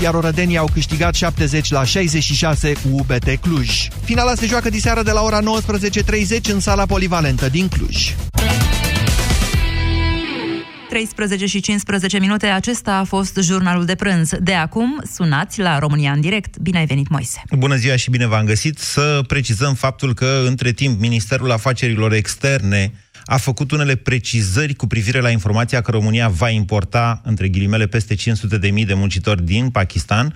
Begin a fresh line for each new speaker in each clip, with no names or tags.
iar orădenii au câștigat 70 la 66 cu UBT Cluj. Finala se joacă diseară de la ora 19.30 în sala polivalentă din Cluj.
13 și 15 minute, acesta a fost jurnalul de prânz. De acum, sunați la România în direct. Bine ai venit, Moise!
Bună ziua și bine v-am găsit! Să precizăm faptul că, între timp, Ministerul Afacerilor Externe a făcut unele precizări cu privire la informația că România va importa, între ghilimele, peste 500 de mii de muncitori din Pakistan.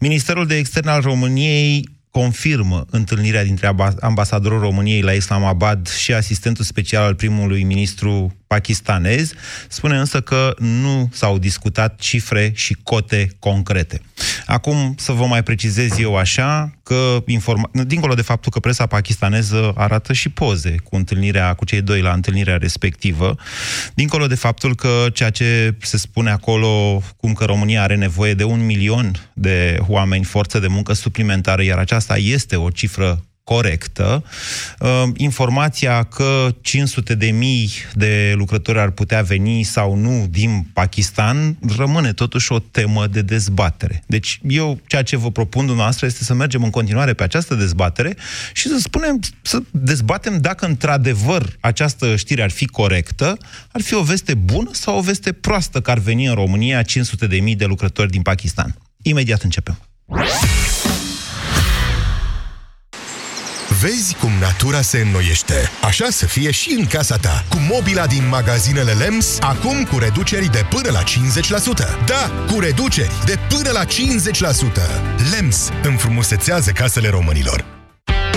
Ministerul de Externe al României confirmă întâlnirea dintre ambasadorul României la Islamabad și asistentul special al primului ministru pakistanez, spune însă că nu s-au discutat cifre și cote concrete. Acum să vă mai precizez eu așa că, informa- dincolo de faptul că presa pakistaneză arată și poze cu întâlnirea cu cei doi la întâlnirea respectivă, dincolo de faptul că ceea ce se spune acolo, cum că România are nevoie de un milion de oameni, forță de muncă suplimentară, iar aceasta este o cifră corectă. Uh, informația că 500 de mii de lucrători ar putea veni sau nu din Pakistan rămâne totuși o temă de dezbatere. Deci eu ceea ce vă propun dumneavoastră este să mergem în continuare pe această dezbatere și să spunem, să dezbatem dacă într-adevăr această știre ar fi corectă, ar fi o veste bună sau o veste proastă că ar veni în România 500 de mii de lucrători din Pakistan. Imediat începem.
Vezi cum natura se înnoiește. Așa să fie și în casa ta. Cu mobila din magazinele LEMS, acum cu reduceri de până la 50%. Da, cu reduceri de până la 50%. LEMS înfrumusețează casele românilor.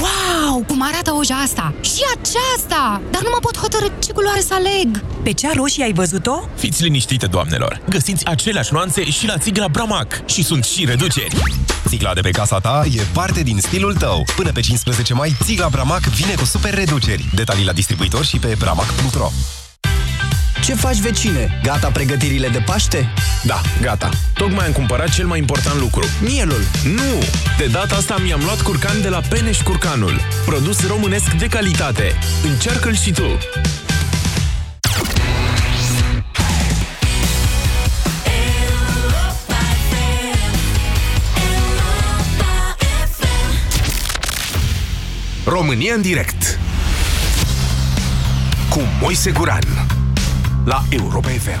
Wow, cum arată oja asta! Și aceasta! Dar nu mă pot hotărâ ce culoare să aleg!
Pe cea roșie ai văzut-o?
Fiți liniștite, doamnelor! Găsiți aceleași nuanțe și la țigla Bramac și sunt și reduceri!
Țigla de pe casa ta e parte din stilul tău. Până pe 15 mai, țigla Bramac vine cu super reduceri. Detalii la distribuitor și pe bramac.ro
ce faci, vecine? Gata pregătirile de Paște?
Da, gata. Tocmai am cumpărat cel mai important lucru.
Mielul.
Nu! De data asta mi-am luat curcan de la Peneș Curcanul. Produs românesc de calitate. Încearcă-l și tu!
România în direct cu Moise Guran la Europa FM.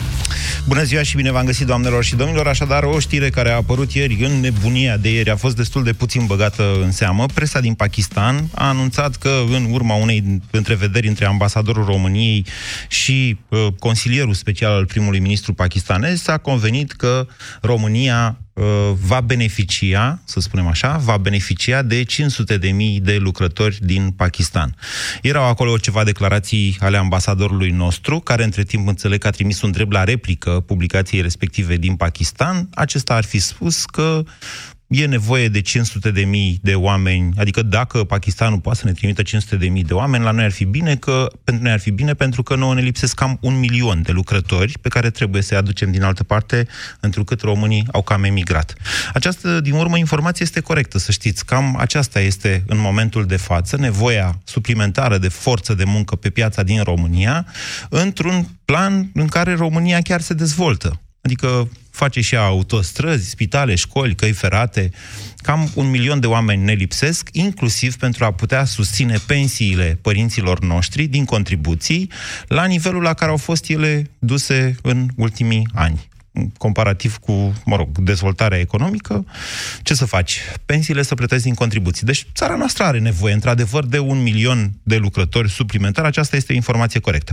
Bună ziua și bine v-am găsit, doamnelor și domnilor. Așadar, o știre care a apărut ieri în nebunia de ieri a fost destul de puțin băgată în seamă. Presa din Pakistan a anunțat că în urma unei întrevederi între ambasadorul României și uh, consilierul special al primului ministru pakistanez s-a convenit că România Uh, va beneficia, să spunem așa, va beneficia de 500 de mii de lucrători din Pakistan. Erau acolo ceva declarații ale ambasadorului nostru, care între timp înțeleg că a trimis un drept la replică publicației respective din Pakistan. Acesta ar fi spus că e nevoie de 500 de mii de oameni, adică dacă Pakistanul poate să ne trimită 500 de mii de oameni, la noi ar fi bine că, pentru noi ar fi bine pentru că nouă ne lipsesc cam un milion de lucrători pe care trebuie să-i aducem din altă parte, întrucât românii au cam emigrat. Această, din urmă, informație este corectă, să știți. Cam aceasta este, în momentul de față, nevoia suplimentară de forță de muncă pe piața din România, într-un plan în care România chiar se dezvoltă. Adică face și autostrăzi, spitale, școli, căi ferate. Cam un milion de oameni ne lipsesc, inclusiv pentru a putea susține pensiile părinților noștri din contribuții la nivelul la care au fost ele duse în ultimii ani comparativ cu, mă rog, dezvoltarea economică, ce să faci? Pensiile să plătesc din contribuții. Deci țara noastră are nevoie, într-adevăr, de un milion de lucrători suplimentari. Aceasta este informație corectă.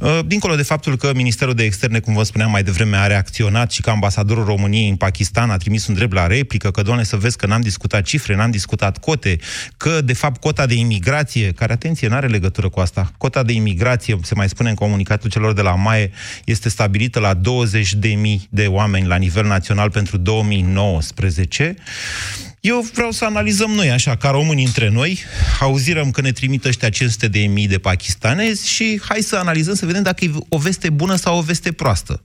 Uh, dincolo de faptul că Ministerul de Externe, cum vă spuneam mai devreme, a reacționat și că ambasadorul României în Pakistan a trimis un drept la replică, că, doamne, să vezi că n-am discutat cifre, n-am discutat cote, că, de fapt, cota de imigrație, care, atenție, nu are legătură cu asta, cota de imigrație, se mai spune în comunicatul celor de la MAE, este stabilită la 20 de mii mii de oameni la nivel național pentru 2019. Eu vreau să analizăm noi așa, ca români între noi, auzirăm că ne trimit ăștia 500 de mii de pakistanezi și hai să analizăm să vedem dacă e o veste bună sau o veste proastă.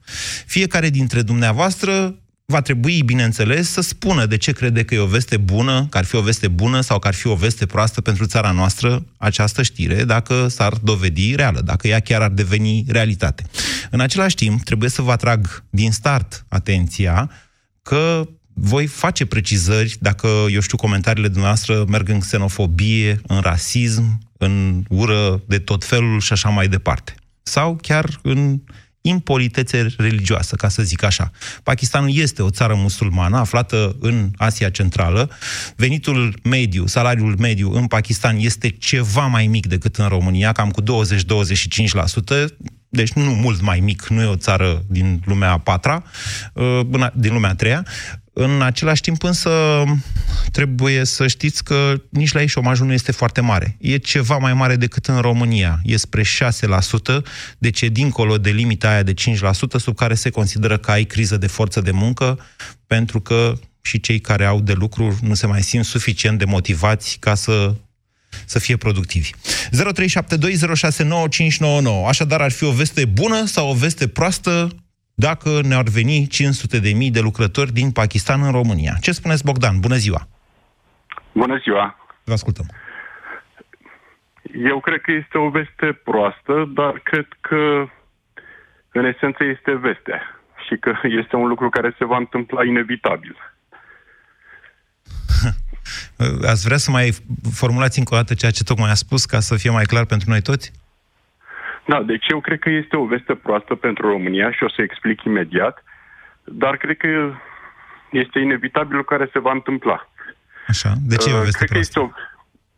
Fiecare dintre dumneavoastră va trebui, bineînțeles, să spună de ce crede că e o veste bună, că ar fi o veste bună sau că ar fi o veste proastă pentru țara noastră această știre, dacă s-ar dovedi reală, dacă ea chiar ar deveni realitate. În același timp, trebuie să vă atrag din start atenția că voi face precizări dacă, eu știu, comentariile dumneavoastră merg în xenofobie, în rasism, în ură de tot felul și așa mai departe. Sau chiar în impolitețe religioasă, ca să zic așa. Pakistanul este o țară musulmană aflată în Asia Centrală. Venitul mediu, salariul mediu în Pakistan este ceva mai mic decât în România, cam cu 20-25%, deci nu mult mai mic, nu e o țară din lumea a patra, uh, din lumea a treia. În același timp însă trebuie să știți că nici la ei șomajul nu este foarte mare. E ceva mai mare decât în România. E spre 6%, deci e dincolo de limita aia de 5% sub care se consideră că ai criză de forță de muncă, pentru că și cei care au de lucru nu se mai simt suficient de motivați ca să să fie productivi. 0372069599. Așadar, ar fi o veste bună sau o veste proastă dacă ne-ar veni 500 de mii de lucrători din Pakistan în România. Ce spuneți, Bogdan? Bună ziua!
Bună ziua!
Vă ascultăm.
Eu cred că este o veste proastă, dar cred că în esență este veste și că este un lucru care se va întâmpla inevitabil.
Ați vrea să mai formulați încă o dată ceea ce tocmai a spus, ca să fie mai clar pentru noi toți?
Da, deci eu cred că este o veste proastă pentru România și o să explic imediat, dar cred că este inevitabil care se va întâmpla.
Așa, de ce e o uh, veste
uh, cred
proastă?
Că este o...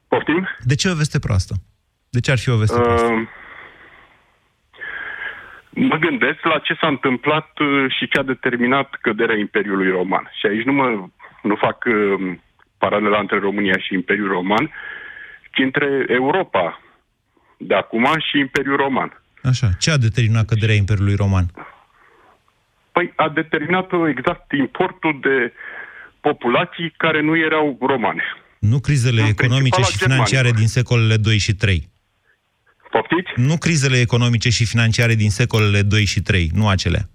Poftim?
De ce o veste proastă? De ce ar fi o veste uh, proastă?
Mă gândesc la ce s-a întâmplat uh, și ce a determinat căderea Imperiului Roman. Și aici nu, mă, nu fac uh, paralela între România și Imperiul Roman, ci între Europa de acum și Imperiul Roman.
Așa. Ce a determinat căderea Imperiului Roman?
Păi a determinat exact importul de populații care nu erau romane.
Nu crizele În economice și financiare din secolele 2 și 3.
Poftiți?
Nu crizele economice și financiare din secolele 2 și 3, nu acelea.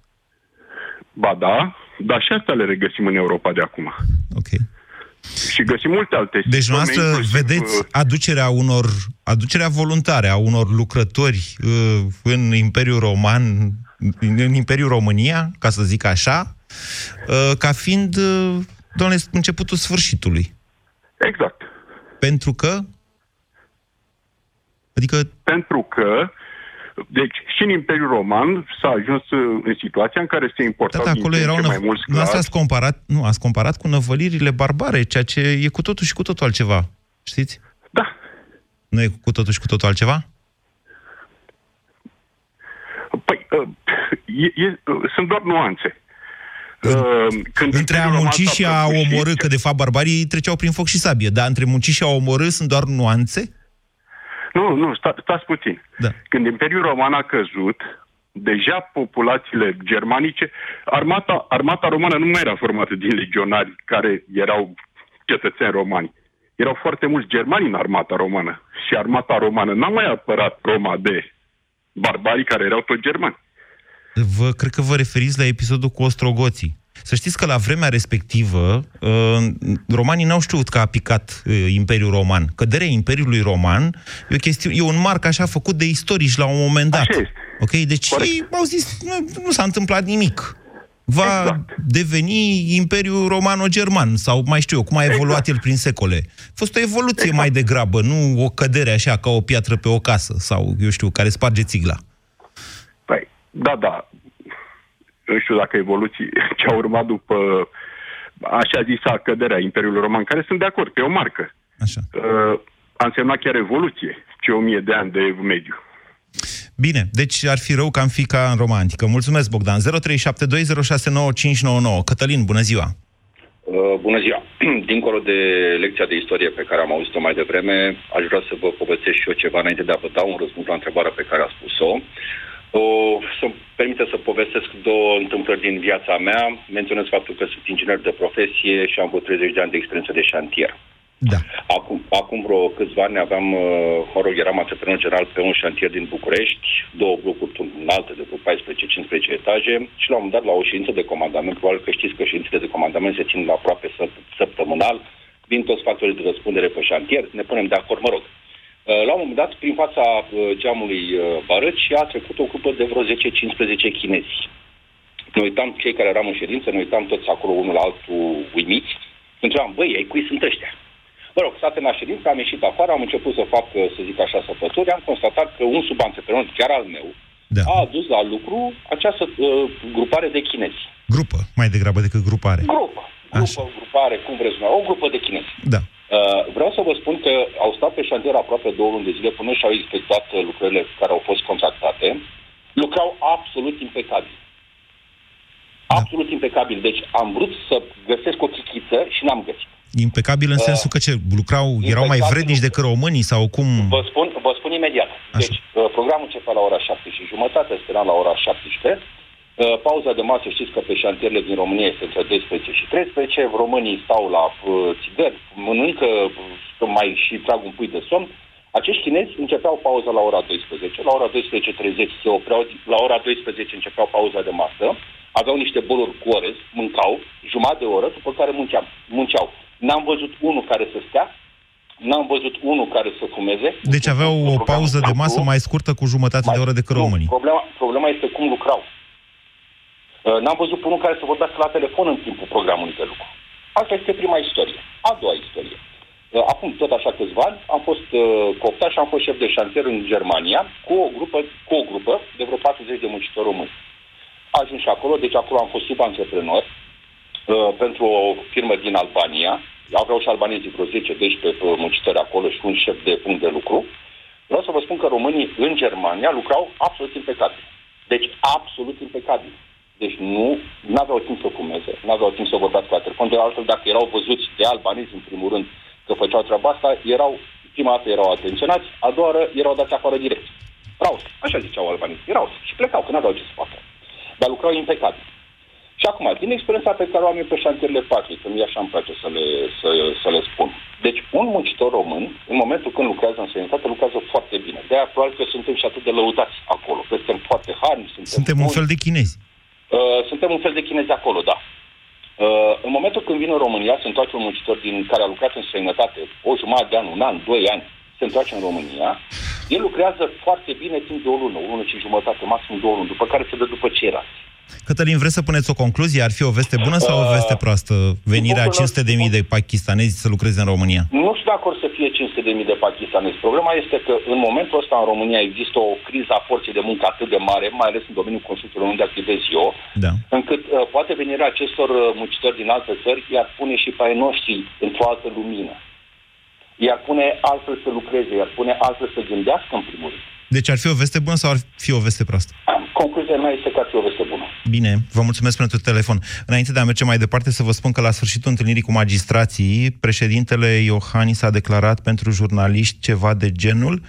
Ba da, dar și astea le regăsim în Europa de acum.
Ok.
Și găsim multe alte
Deci noastră vedeți uh, aducerea unor, aducerea voluntare a unor lucrători uh, în Imperiul Roman, în Imperiul România, ca să zic așa, uh, ca fiind, uh, doamne, începutul sfârșitului.
Exact.
Pentru că? Adică...
Pentru că deci, și în Imperiul Roman s-a ajuns uh, în situația în care se importau da, da, acolo erau mai mulți
Nu ați comparat, nu, ați comparat cu năvălirile barbare, ceea ce e cu totul și cu totul altceva. Știți?
Da.
Nu e cu totul și cu totul altceva?
Păi, uh, e, e, uh, sunt doar nuanțe.
Uh, când între a munci și a omorâ, că de fapt barbarii treceau prin foc și sabie, dar între munci și a omorâ sunt doar nuanțe?
Nu, nu, sta, stați puțin.
Da.
Când Imperiul Roman a căzut, deja populațiile germanice, armata, armata romană nu mai era formată din legionari care erau cetățeni romani. Erau foarte mulți germani în armata romană și armata romană n-a mai apărat Roma de barbarii care erau tot germani.
Vă, cred că vă referiți la episodul cu ostrogoții. Să știți că la vremea respectivă, uh, romanii n-au știut că a picat uh, Imperiul Roman. Căderea Imperiului Roman e, o chestie, e un marc așa făcut de istorici la un moment dat.
Așa
Ok? Deci Corect. ei au zis, nu, nu s-a întâmplat nimic. Va exact. deveni Imperiul Romano-German, sau mai știu eu, cum a evoluat exact. el prin secole. A fost o evoluție exact. mai degrabă, nu o cădere așa, ca o piatră pe o casă, sau, eu știu, care sparge țigla.
Păi, da, da nu știu dacă evoluții ce au urmat după așa zisa căderea Imperiului Roman, care sunt de acord, că e o marcă.
Așa.
Uh, a însemnat chiar evoluție, ce o mie de ani de mediu.
Bine, deci ar fi rău că am fi ca în romantică. Mulțumesc, Bogdan. 0372069599. Cătălin, bună ziua!
Uh, bună ziua! Dincolo de lecția de istorie pe care am auzit-o mai devreme, aș vrea să vă povestesc și eu ceva înainte de a vă da un răspuns la întrebarea pe care a spus-o. O, să-mi permite să povestesc două întâmplări din viața mea. Menționez faptul că sunt inginer de profesie și am vreo 30 de ani de experiență de șantier.
Da.
Acum, acum vreo câțiva ani aveam, uh, mă rog, eram antreprenor general pe un șantier din București, două blocuri înalte de vreo 14-15 etaje și la un moment dat, la o ședință de comandament, probabil că știți că ședințele de comandament se țin la aproape săptămânal, vin toți factorii de răspundere pe șantier, ne punem de acord, mă rog. Uh, la un moment dat, prin fața uh, geamului Barăci, a trecut o grupă de vreo 10-15 chinezi. Ne uitam, cei care eram în ședință, ne uitam toți acolo unul la altul uimiți, întrebam, băi, ai cui sunt ăștia? Mă rog, stat în ședință, am ieșit afară, am început să fac, să zic așa, săpături, am constatat că un subantreprenor, chiar al meu, da. a adus la lucru această uh, grupare de chinezi.
Grupă, mai degrabă decât grupare.
Grupă. Grupă, așa. grupare, cum vreți o grupă de chinezi.
Da.
Uh, vreau să vă spun că au stat pe șantier aproape două luni de zile până și-au inspectat lucrările care au fost contractate. Lucrau absolut impecabil. Da. Absolut impecabil. Deci am vrut să găsesc o chichiță și n-am găsit.
Impecabil în uh, sensul că ce, lucrau, erau mai vrednici decât românii sau cum?
Vă spun, vă spun imediat. Așa. Deci, uh, programul începe la ora 7 și jumătate, speram la ora 17. Uh, pauza de masă, știți că pe șantierele din România este între 12 și 13. Românii stau la uh, țigări, mănâncă, uh, mai și trag un pui de somn. Acești chinezi începeau pauza la ora 12. La ora 12.30 se opreau, la ora 12 începeau pauza de masă, aveau niște boluri cu orez, mâncau jumătate de oră, după care munceau. munceau. N-am văzut unul care să stea, n-am văzut unul care să fumeze.
Deci aveau o pauză de masă mai scurtă cu jumătate mai, de oră decât românii.
Problema, problema este cum lucrau. Uh, n-am văzut unul care să vorbească la telefon în timpul programului de lucru. Asta este prima istorie. A doua istorie. Uh, acum tot așa câțiva ani am fost uh, cooptat și am fost șef de șantier în Germania cu o grupă, cu o grupă de vreo 40 de muncitori români. Ajuns și acolo, deci acolo am fost sub antreprenor uh, pentru o firmă din Albania. Aveau și albanezii vreo 10-12 muncitori acolo și un șef de punct de lucru. Vreau să vă spun că românii în Germania lucrau absolut impecabil. Deci absolut impecabil. Deci nu aveau timp să fumeze, nu aveau timp să vorbească la telefon, de altfel dacă erau văzuți de albanezi în primul rând că făceau treaba asta, erau, prima dată erau atenționați, a doua oară erau dați afară direct. Raus, așa ziceau albanezi, erau și plecau, că n-aveau ce să facă. Dar lucrau impecabil. Și acum, din experiența pe care o am eu pe șantierele patrii, că mie așa îmi place să le, să, să le spun. Deci, un muncitor român, în momentul când lucrează în sănătate, lucrează foarte bine. De-aia, probabil că suntem și atât de lăudați acolo. Că suntem foarte harni, suntem
Suntem buni. un fel de chinezi.
Uh, suntem un fel de chinezi acolo, da. Uh, în momentul când vine în România, se întoarce un muncitor din care a lucrat în străinătate o jumătate de an, un an, doi ani, se întoarce în România, el lucrează foarte bine timp de o lună, o lună și jumătate, maxim două luni, după care se dă după ceilalți.
Cătălin, vreți să puneți o concluzie? Ar fi o veste bună sau o veste proastă? Venirea 500.000 de pakistanezi să lucreze în România?
Nu știu dacă or să fie 500.000 de pakistanezi. Problema este că în momentul ăsta în România există o criză a forței de muncă atât de mare, mai ales în domeniul construcțiilor unde activez eu,
da.
încât uh, poate venirea acestor uh, muncitori din alte țări iar pune și pe ai noștri într-o altă lumină. Iar pune altfel să lucreze, iar pune altfel să gândească în primul rând.
Deci ar fi o veste bună sau ar fi o veste proastă?
Concluzia mea este că ar fi o veste bună.
Bine, vă mulțumesc pentru telefon. Înainte de a merge mai departe, să vă spun că la sfârșitul întâlnirii cu magistrații, președintele Iohannis a declarat pentru jurnaliști ceva de genul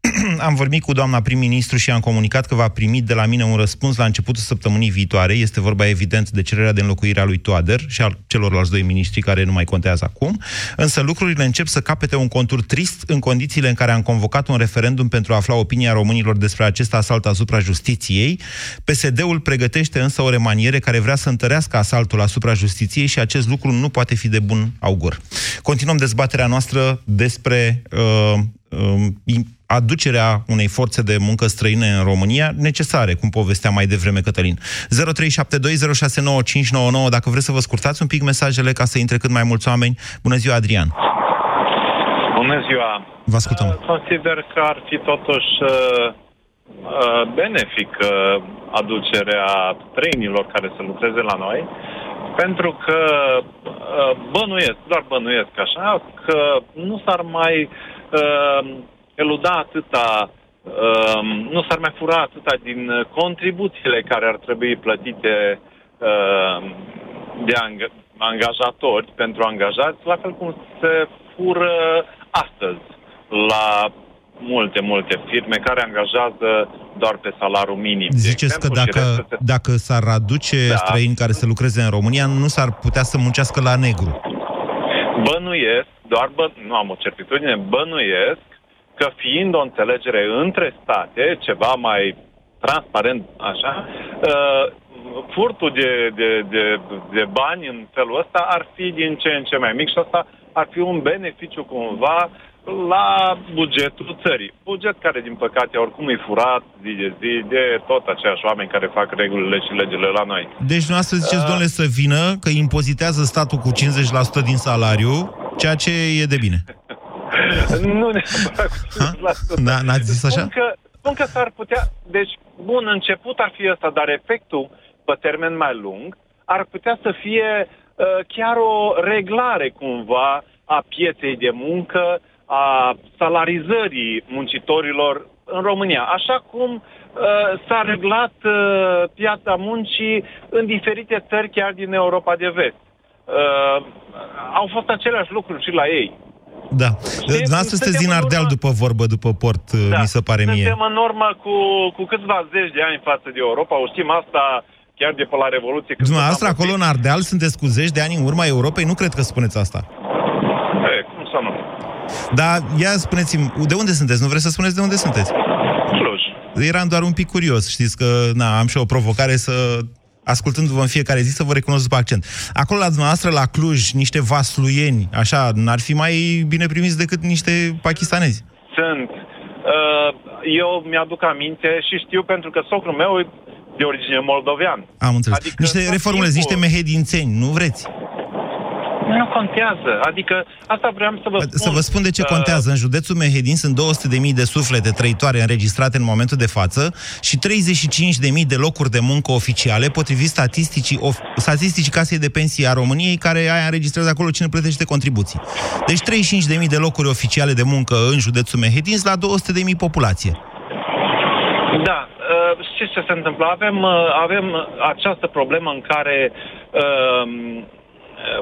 am vorbit cu doamna prim-ministru și am comunicat că va primi de la mine un răspuns la începutul săptămânii viitoare. Este vorba, evident, de cererea de înlocuire a lui Toader și al celorlalți doi miniștri care nu mai contează acum. Însă lucrurile încep să capete un contur trist în condițiile în care am convocat un referendum pentru a afla opinia românilor despre acest asalt asupra justiției. PSD-ul pregătește însă o remaniere care vrea să întărească asaltul asupra justiției și acest lucru nu poate fi de bun augur. Continuăm dezbaterea noastră despre uh, uh, aducerea unei forțe de muncă străine în România, necesare, cum povestea mai devreme Cătălin. 0372069599, dacă vreți să vă scurtați un pic mesajele ca să intre cât mai mulți oameni. Bună ziua, Adrian!
Bună ziua!
Vă ascultăm. Uh,
consider că ar fi totuși uh, uh, benefic aducerea străinilor care să lucreze la noi, pentru că bănuiesc, doar bănuiesc așa, că nu s-ar mai eluda atâta, uh, nu s-ar mai fura atâta din contribuțiile care ar trebui plătite uh, de ang- angajatori pentru angajați, la fel cum se fură astăzi la multe, multe firme care angajează doar pe salariu minim. de
Ziceți că
exemplu, și
dacă,
restul se-
dacă s-ar aduce
Da.
străini care să lucreze în România, nu s-ar putea să muncească la negru.
Bănuiesc, doar bă, nu am o certitudine, bănuiesc că fiind o înțelegere între state, ceva mai transparent așa, uh, furtul de, de, de, de bani în felul ăsta ar fi din ce în ce mai mic și asta ar fi un beneficiu cumva la bugetul țării. Buget care, din păcate, oricum e furat zi de zi de tot aceiași oameni care fac regulile și legile la noi.
Deci dumneavoastră ziceți, domnule, să vină, că impozitează statul cu 50% din salariu, ceea ce e de bine.
nu neapărat cu 50%.
Da, n-ați zis așa?
Spun că, spun că s-ar putea... Deci, bun, început ar fi ăsta, dar efectul pe termen mai lung ar putea să fie uh, chiar o reglare cumva a pieței de muncă, a salarizării muncitorilor în România. Așa cum uh, s-a reglat uh, piața muncii în diferite țări chiar din Europa de vest. Uh, au fost aceleași lucruri și la ei.
Da. Dumneavoastră sunteți din Ardeal după vorbă, după port,
Da.
mi se pare mie.
Suntem în urmă cu, cu câțiva zeci de ani față de Europa. O știm asta chiar de pe la Revoluție. când
Dumneavoastră
s-a
acolo în Ardeal sunteți cu zeci de ani în urma Europei? Nu cred că spuneți asta.
vorbit. E, cum să nu?
Dar ia spuneți-mi, de unde sunteți? Nu vreți să spuneți de unde sunteți?
Cluj.
Eram doar un pic curios, știți că na, am și o provocare să ascultându-vă în fiecare zi să vă recunosc după accent. Acolo la dumneavoastră, la Cluj, niște vasluieni, așa, n-ar fi mai bine primiți decât niște pakistanezi.
Sunt. Uh, eu mi-aduc aminte și știu pentru că socrul meu e de origine moldovean.
Am înțeles.
Adică
niște
tot
reformulezi, niște
timpul-
mehedințeni, nu vreți?
Nu contează. Adică asta vreau să vă spun.
Să vă spun de ce
Uh,
contează. În județul Mehedin sunt 200.000 de suflete trăitoare înregistrate în momentul de față și 35.000 de locuri de muncă oficiale, potrivit statisticii, of, statisticii Casei de Pensii a României, care aia înregistrează acolo cine plătește contribuții. Deci 35.000 de locuri oficiale de muncă în județul Mehedin la 200.000 populație.
Da, uh, știți ce se întâmplă? Avem, uh, avem această problemă în care uh,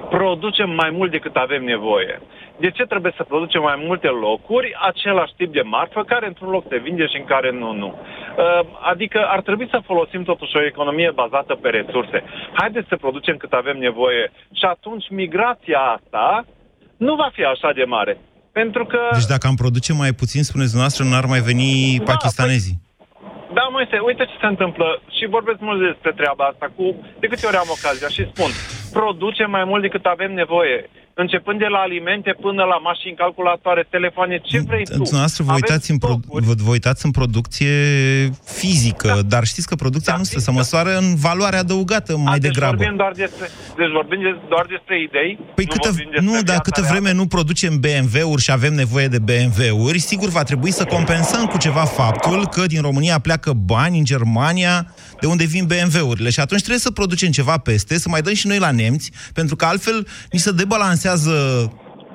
producem mai mult decât avem nevoie. De ce trebuie să producem mai multe locuri, același tip de marfă, care într-un loc se vinde și în care nu, nu? Uh, Adică ar trebui să folosim totuși o economie bazată pe resurse. Haideți să producem cât avem nevoie și atunci migrația asta nu va fi așa de mare. Pentru că...
Deci dacă am produce mai puțin, spuneți dumneavoastră, n-ar mai veni
Da,
pakistanezii.
Da, Moise, uite ce se întâmplă și vorbesc mult despre treaba asta. Cu, de câte ori am ocazia și spun, producem mai mult decât avem nevoie. Începând de la alimente până la mașini, calculatoare, telefoane, ce vrei tu.
Dumneavoastră vă
Avem
uitați, în pro- vă, vă uitați în producție fizică, da. dar știți că producția da, nu se, se măsoară în valoare adăugată mai
A, deci
degrabă.
vorbim doar despre, deci vorbim de, doar despre idei.
Păi
nu
câtă,
vorbim despre
nu, dar
viața
câtă
reală.
vreme nu producem BMW-uri și avem nevoie de BMW-uri, sigur va trebui să compensăm cu ceva faptul că din România pleacă bani în Germania, de unde vin BMW-urile. Și atunci trebuie să producem ceva peste, să mai dăm și noi la nemți, pentru că altfel ni se debalansează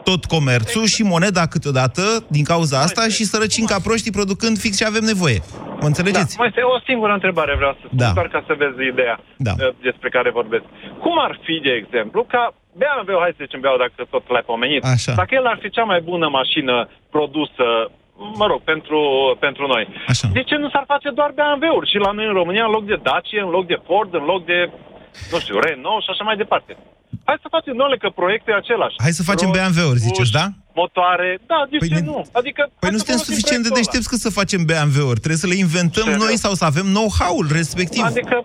tot comerțul și moneda câteodată din cauza asta și sărăcim ca proștii producând fix ce avem nevoie. Mă înțelegeți?
Da, mai este o singură întrebare vreau să spun,
Da.
doar ca să vezi ideea
Da.
uh, despre care vorbesc. Cum ar fi, de exemplu, ca BMW, hai să zicem BMW, dacă tot l-ai pomenit,
Așa.
dacă el ar fi cea mai bună mașină produsă, mă rog, pentru, pentru noi,
Așa.
de ce nu s-ar face doar BMW-uri și la noi în România, în loc de Dacia, în loc de Ford, în loc de, nu știu, Renault și așa mai departe? Hai să facem, domnule, că proiectul e același.
Hai să facem
Roți,
BMW-uri, ziceți,
uși,
da?
Motoare, da, de
Păi
ce
ne-
nu? Adică,
Păi
hai
nu
să
suntem
folosim
suficient de
proiectul ăla.
deștepți cât să facem BMW-uri. Trebuie să le inventăm
Serios?
noi sau să avem know-how-ul respectiv.
Adică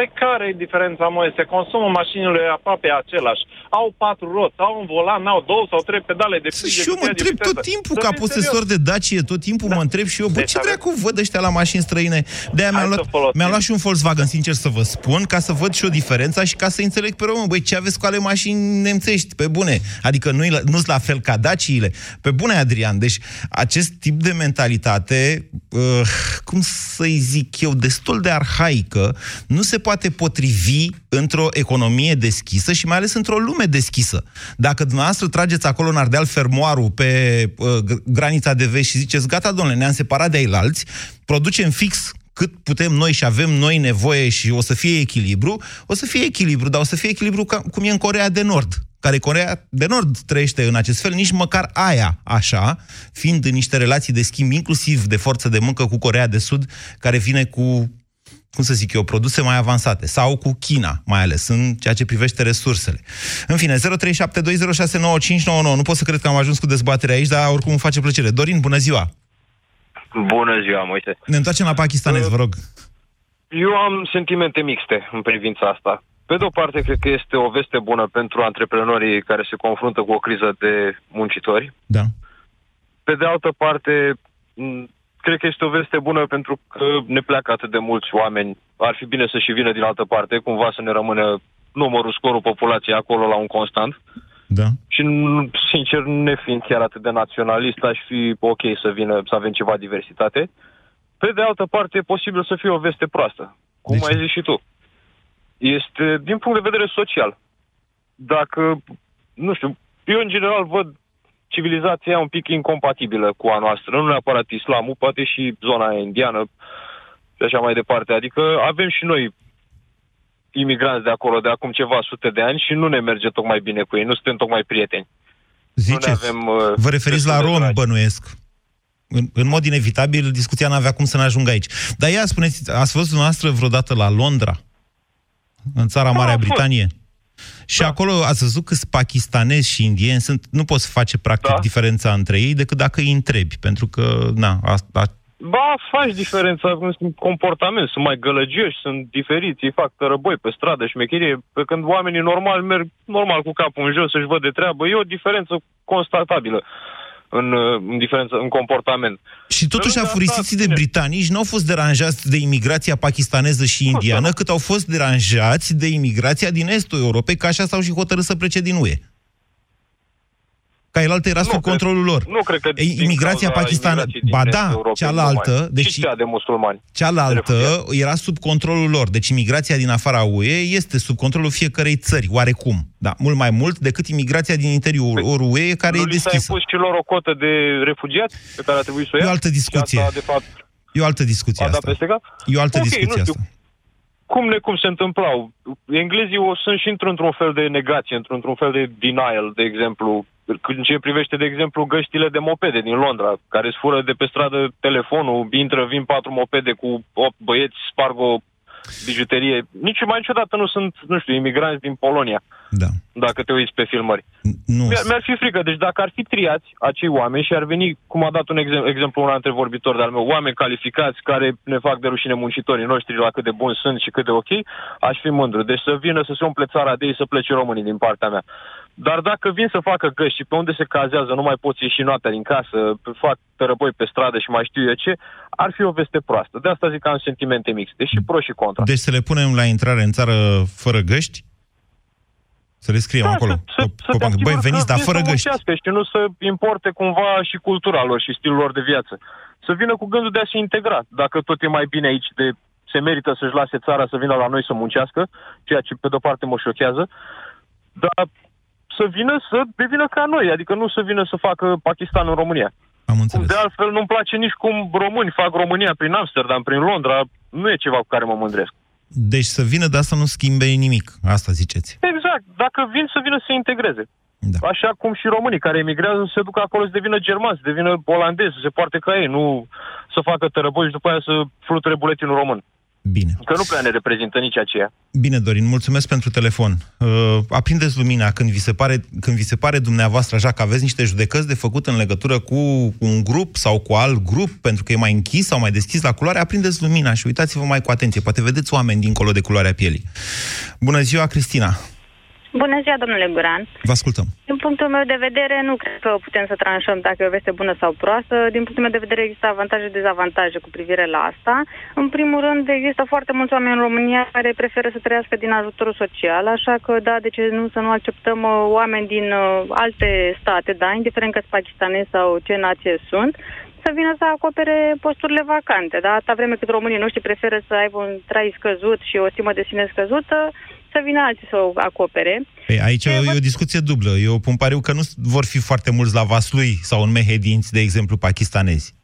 pe care e diferența, Moise? Consumul mașinilor e aproape același. Au patru roți, au un volan, au două sau trei pedale de
Și eu mă întreb tot timpul, ca posesor de Dacie, tot timpul mă întreb și eu, bă,
Deci
ce
avem-
dracu văd ăștia la mașini străine? De-aia mi-am
Hai să
luat,
folosim.
mi-am luat și un Volkswagen, sincer să vă spun, ca să văd și o diferența și ca să înțeleg pe român, băi, ce aveți cu ale mașini nemțești, pe bune. Adică nu nu-s la fel ca Daciile. Pe bune, Adrian. Deci, acest tip de mentalitate, uh, cum să-i zic eu, destul de arhaică, nu se poate potrivi într-o economie deschisă și mai ales într-o lume deschisă. Dacă dumneavoastră trageți acolo în Ardeal fermoarul pe uh, gr- granița de vest și ziceți, gata, domnule, ne-am separat de ailalți, producem fix cât putem noi și avem noi nevoie și o să fie echilibru, o să fie echilibru, dar o să fie echilibru ca, cum e în Corea de Nord, care Corea de Nord trăiește în acest fel, nici măcar aia așa, fiind în niște relații de schimb, inclusiv de forță de muncă cu Corea de Sud, care vine cu cum să zic eu, produse mai avansate, sau cu China, mai ales, în ceea ce privește resursele. În fine, 0372069599, nu pot să cred că am ajuns cu dezbaterea aici, dar oricum îmi face plăcere. Dorin, bună ziua!
Bună ziua, Moise.
Ne întoarcem la pakistanez, vă rog.
Eu am sentimente mixte în privința asta. Pe de o parte, cred că este o veste bună pentru antreprenorii care se confruntă cu o criză de muncitori.
Da.
Pe de altă parte, m, cred că este o veste bună pentru că ne pleacă atât de mulți oameni. Ar fi bine să și vină din altă parte, cumva să ne rămână numărul, scorul populației acolo la un constant.
Da.
Și, n- sincer, nefiind chiar atât de naționalist, aș fi ok să vină, să avem ceva diversitate. Pe de altă parte, e posibil să fie o veste proastă, cum ai zis și tu. Este, din punct de vedere social, dacă, nu știu, eu în general văd civilizația un pic incompatibilă cu a noastră, nu neapărat islamul, poate și zona aia indiană și așa mai departe. Adică avem și noi imigranți de acolo de acum ceva sute de ani și nu ne merge tocmai bine cu ei, nu suntem tocmai prieteni.
Ziceți,
Nu ne avem, uh,
vă referiți la
destul de
rom,
dragi.
bănuiesc. În, în mod inevitabil, discuția n-avea cum să ne ajungă aici. Dar ia, spuneți, ați fost dumneavoastră vreodată la Londra? În țara
Da,
Marea
am fost.
Britanie? Și acolo ați văzut că pakistanezi și indieni sunt, nu poți face practic
Da.
diferența între ei decât dacă îi întrebi, pentru că, na, asta,
Ba, faci diferența în comportament, sunt mai gălăgioși, sunt diferiți, ei fac răboi pe stradă, șmecherie, pe când oamenii normal merg normal cu capul în jos să-și văd de treabă, e o diferență constatabilă în, uh, în, diferență, în comportament.
Și totuși
Pe lângă
afurisiții de
asta,
britanici nu au fost deranjați de imigrația pakistaneză și indiană, cât au fost deranjați de imigrația din estul Europei, că așa s-au și hotărât să plece din UE. Ca el altă era sub controlul lor.
Nu cred că
Ei,
din
imigrația
cauza
pakistană,
imigrației din
ba
estul
da,
Europei,
cealaltă,
numai.
deci
Și cea de musulmani.
cealaltă era sub controlul lor. Deci imigrația din afara UE este sub controlul fiecărei țări, oarecum. Da, mult mai mult decât imigrația din interiorul UE, care
nu
e
li s-a
deschisă.
impus și lor o cotă de refugiați pe care a trebuit să o ia?
E o altă discuție.
Și asta, de fapt,
E o altă discuție
a dat
asta.
peste cap?
E o altă
Ok,
discuție
nu știu.
asta.
cum ne cum se întâmplau. Englezii o sunt și într- într-un fel de negație, într- într-un fel de denial, de exemplu, în ce privește, de exemplu, găștile de mopede din Londra, care îți fură de pe stradă telefonul, intră, vin patru mopede cu 8 băieți, sparg o bijuterie. Nici mai niciodată nu sunt, nu știu, imigranți din Polonia.
Da.
Dacă te uiți pe filmări.
Nu.
Mi-ar, mi-ar fi frică. Deci dacă ar fi triați acei oameni și ar veni, cum a dat un exem- exemplu un antrevorbitor de-al meu, oameni calificați care ne fac de rușine muncitorii noștri la cât de buni sunt și cât de ok, aș fi mândru. Deci să vină să se umple țara de ei, să plece românii din partea mea. Dar dacă vin să facă găști și pe unde se cazează nu mai poți ieși noaptea din casă, fac tărăboi pe stradă și mai știu eu ce, ar fi o veste proastă. De asta zic că am sentimente mixte, și pro și contra.
Deci să le punem la intrare în țară fără găști? Să le scriem
Da,
acolo.
să,
pe-
să
pe
te
bancă. Băi,
asiguri
veniți,
că
dar
vin
fără
să
găști.
muncească și nu să importe cumva și cultura lor și stilul lor de viață. Să vină cu gândul de a se integra. Dacă tot e mai bine aici, de se merită să-și lase țara să vină la noi să muncească, ceea ce pe de-o parte mă șochează, dar să vină să devină ca noi, adică nu să vină să facă Pakistan în România.
Am
Cum de altfel nu-mi place nici cum români fac România prin Amsterdam, prin Londra, nu e ceva cu care mă mândresc.
Deci să vină, dar să nu schimbe nimic. Asta ziceți.
Exact. Dacă vin să vină să se integreze.
Da.
Așa cum și românii care emigrează să se ducă acolo să devină germani, să devină olandezi, să se poarte ca ei, nu să facă tărăboși și după aia să fluture buletinul român.
Bine.
Că nu prea ne reprezintă nici aceea.
Bine, Dorin, mulțumesc pentru telefon. Uh, aprindeți lumina când vi, se pare, când vi se pare dumneavoastră așa că aveți niște judecăți de făcut în legătură cu un grup sau cu alt grup, pentru că e mai închis sau mai deschis la culoare, aprindeți lumina și uitați-vă mai cu atenție. Poate vedeți oameni dincolo de culoarea pielii. Bună ziua, Cristina!
Bună ziua, domnule Guran.
Vă ascultăm.
Din punctul meu de vedere, nu cred că putem să tranșăm dacă e o veste bună sau proastă. Din punctul meu de vedere, există avantaje și dezavantaje cu privire la asta. În primul rând, există foarte mulți oameni în România care preferă să trăiască din ajutorul social, așa că, da, de ce nu să nu acceptăm uh, oameni din uh, alte state, da, indiferent că sunt pakistanezi sau ce nație sunt, să vină să acopere posturile vacante. Da? Atâta vreme cât românii noștri preferă să aibă un trai scăzut și o stimă de sine scăzută, să vină alții să o acopere.
Păi aici e, e o discuție dublă. Eu pun pariu că nu vor fi foarte mulți la Vaslui sau în Mehedinți, de exemplu, pakistanezi.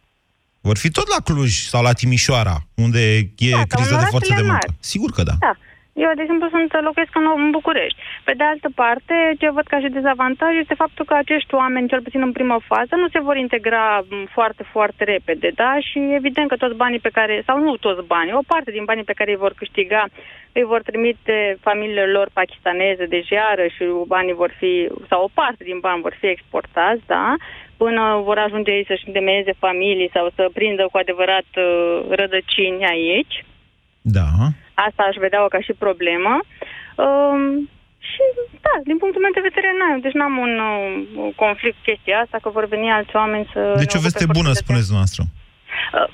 Vor fi tot la Cluj sau la Timișoara, unde e
Da, sau
criză
în
de forță de
orașele
muncă.
mari.
Sigur că da.
Da. Eu, de exemplu, sunt locuiesc în, în București. Pe de altă parte, ce văd ca și dezavantaj este faptul că acești oameni, cel puțin în primă fază, nu se vor integra m, foarte, foarte repede, da? Și evident că toți banii pe care, sau nu toți banii, o parte din banii pe care îi vor câștiga, îi vor trimite familiilor lor pakistaneze de jeară și banii vor fi, sau o parte din bani vor fi exportați, da? Până vor ajunge ei să-și întemeieze familii sau să prindă cu adevărat uh, rădăcini aici.
Da.
Asta aș vedea ca și problemă. Um, și, da, din punctul meu de vedere, n deci n-am un uh, conflict chestia asta, că vor veni alți oameni să...
Deci
ne
o veste
ocupe
bună,
foarte de-
spuneți dumneavoastră.
Uh,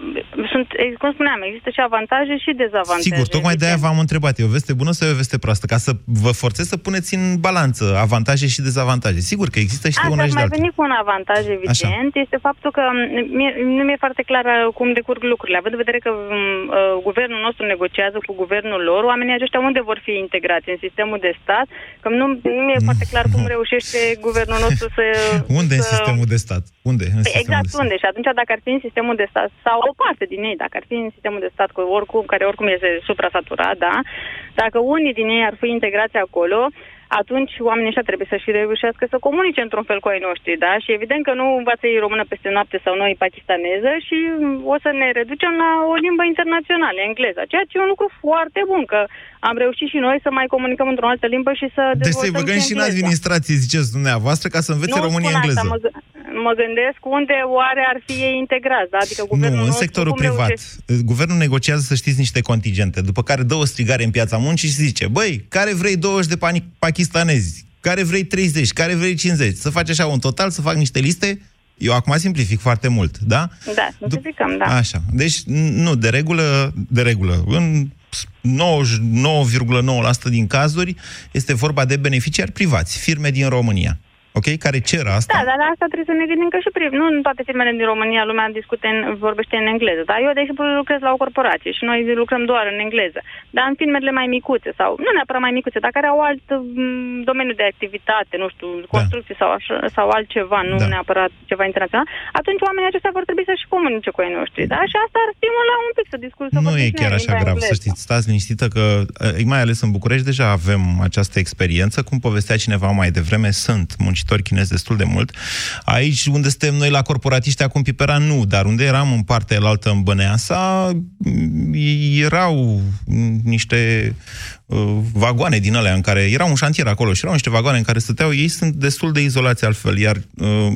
sunt, eh, cum spuneam, există și avantaje și dezavantaje.
Sigur, tocmai de-aia v-am întrebat. E o veste bună sau e o veste proastă? Ca să vă forțez să puneți în balanță avantaje și dezavantaje. Sigur că există și de
Asta
una
aș
și de
mai
alta.
veni cu un avantaj, evident, Așa. este faptul că m, mie, nu mi-e foarte clar uh, cum decurg lucrurile. Având în vedere că m, uh, guvernul nostru negociază cu guvernul lor, oamenii aceștia unde vor fi integrați? În sistemul de stat? Că nu, nu mi-e foarte clar cum reușește guvernul nostru să...
Unde în
să...
sistemul de stat? Unde? În
Păi
sistemul
exact
de stat?
unde. Și atunci dacă ar fi în sistemul de stat, sau o parte din ei, dacă ar fi în sistemul de stat, cu oricum, care oricum este suprasaturat, da? Dacă unii din ei ar fi integrați acolo, atunci oamenii ăștia trebuie să și reușească să comunice într-un fel cu ai noștri, da? Și evident că nu învață ei română peste noapte sau noi pakistaneză și o să ne reducem la o limbă internațională, engleza, ceea ce e un lucru foarte bun, că am reușit și noi să mai comunicăm într-o altă limbă și să
Deci
dezvoltăm
să-i băgăm și în
engleza.
administrație, ziceți dumneavoastră, ca să învețe
Nu
românii
spun
engleză.
Asta, mă, gă- mă gândesc unde oare ar fi ei integrați, da? Adică guvernul
Nu, în
nostru,
sectorul
cum
privat.
reușește-
Guvernul negociază, să știți, niște contingente, după care dă o strigare în piața muncii și zice, băi, care vrei 20 de pani- pakistanezi? Care vrei 30? Care vrei 50? Să faci așa un total, să fac niște liste. Eu acum simplific foarte mult, da?
Da, simplificăm, da.
Așa. Deci, n- nu, de regulă, de regulă, în 99,9% din cazuri este vorba de beneficiari privați, firme din România, ok? Care cer asta.
Da, dar la asta trebuie să ne gândim că și pri- nu în toate firmele din România lumea discute în, vorbește în engleză. Dar eu, de exemplu, lucrez la o corporație și noi lucrăm doar în engleză. Dar în firmele mai micuțe sau, nu neapărat mai micuțe, dar care au alt m, domeniu de activitate, nu știu, construcții sau, așa, sau altceva, nu
Da.
neapărat ceva internațional, atunci oamenii aceștia vor trebui să și comunice cu ai noștri. Da? Și asta ar stimula un pic să discutăm.
Nu e chiar așa grav, să știți. Stați liniștită că, eh, mai ales în București, deja avem această experiență. Cum povestea cineva mai devreme, sunt muncitori chinezi destul de mult. Aici, unde suntem noi la corporatiști, acum Pipera, nu, dar unde eram în partea elaltă, în Băneasa, m, erau m, niște uh, vagoane din alea în care era un șantier acolo și erau niște vagoane în care stăteau, ei sunt destul de izolați altfel, iar uh,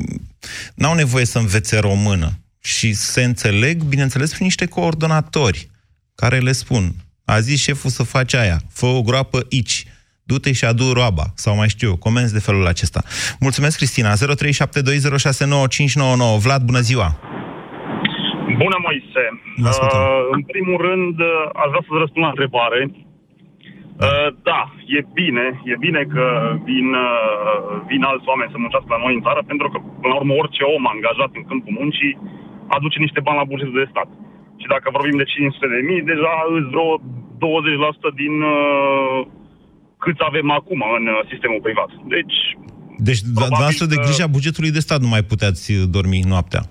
n-au nevoie să învețe română. Și se înțeleg, bineînțeles, prin niște coordonatori care le spun, a zis șeful să faci aia, fă o groapă aici, du-te și adu roaba, sau mai știu eu, comenzi de felul acesta. Mulțumesc, Cristina. 0372069599. Vlad, bună ziua!
Bună, Moise!
Vă ascultăm.
Uh, în primul rând, uh, aș vrea să-ți răspund la întrebare. Uh, da, e bine, e bine că vin, uh, vin alți oameni să muncească la noi în țară, pentru că, până la urmă, orice om angajat în câmpul muncii aduce niște bani la bugetul de stat. Și dacă vorbim de 500 de mii, deja îți vreo 20% din uh, câți avem acum în uh, sistemul privat. Deci,
Deci, dumneavoastră de
că-
grija bugetului de stat nu mai puteți uh, dormi noaptea.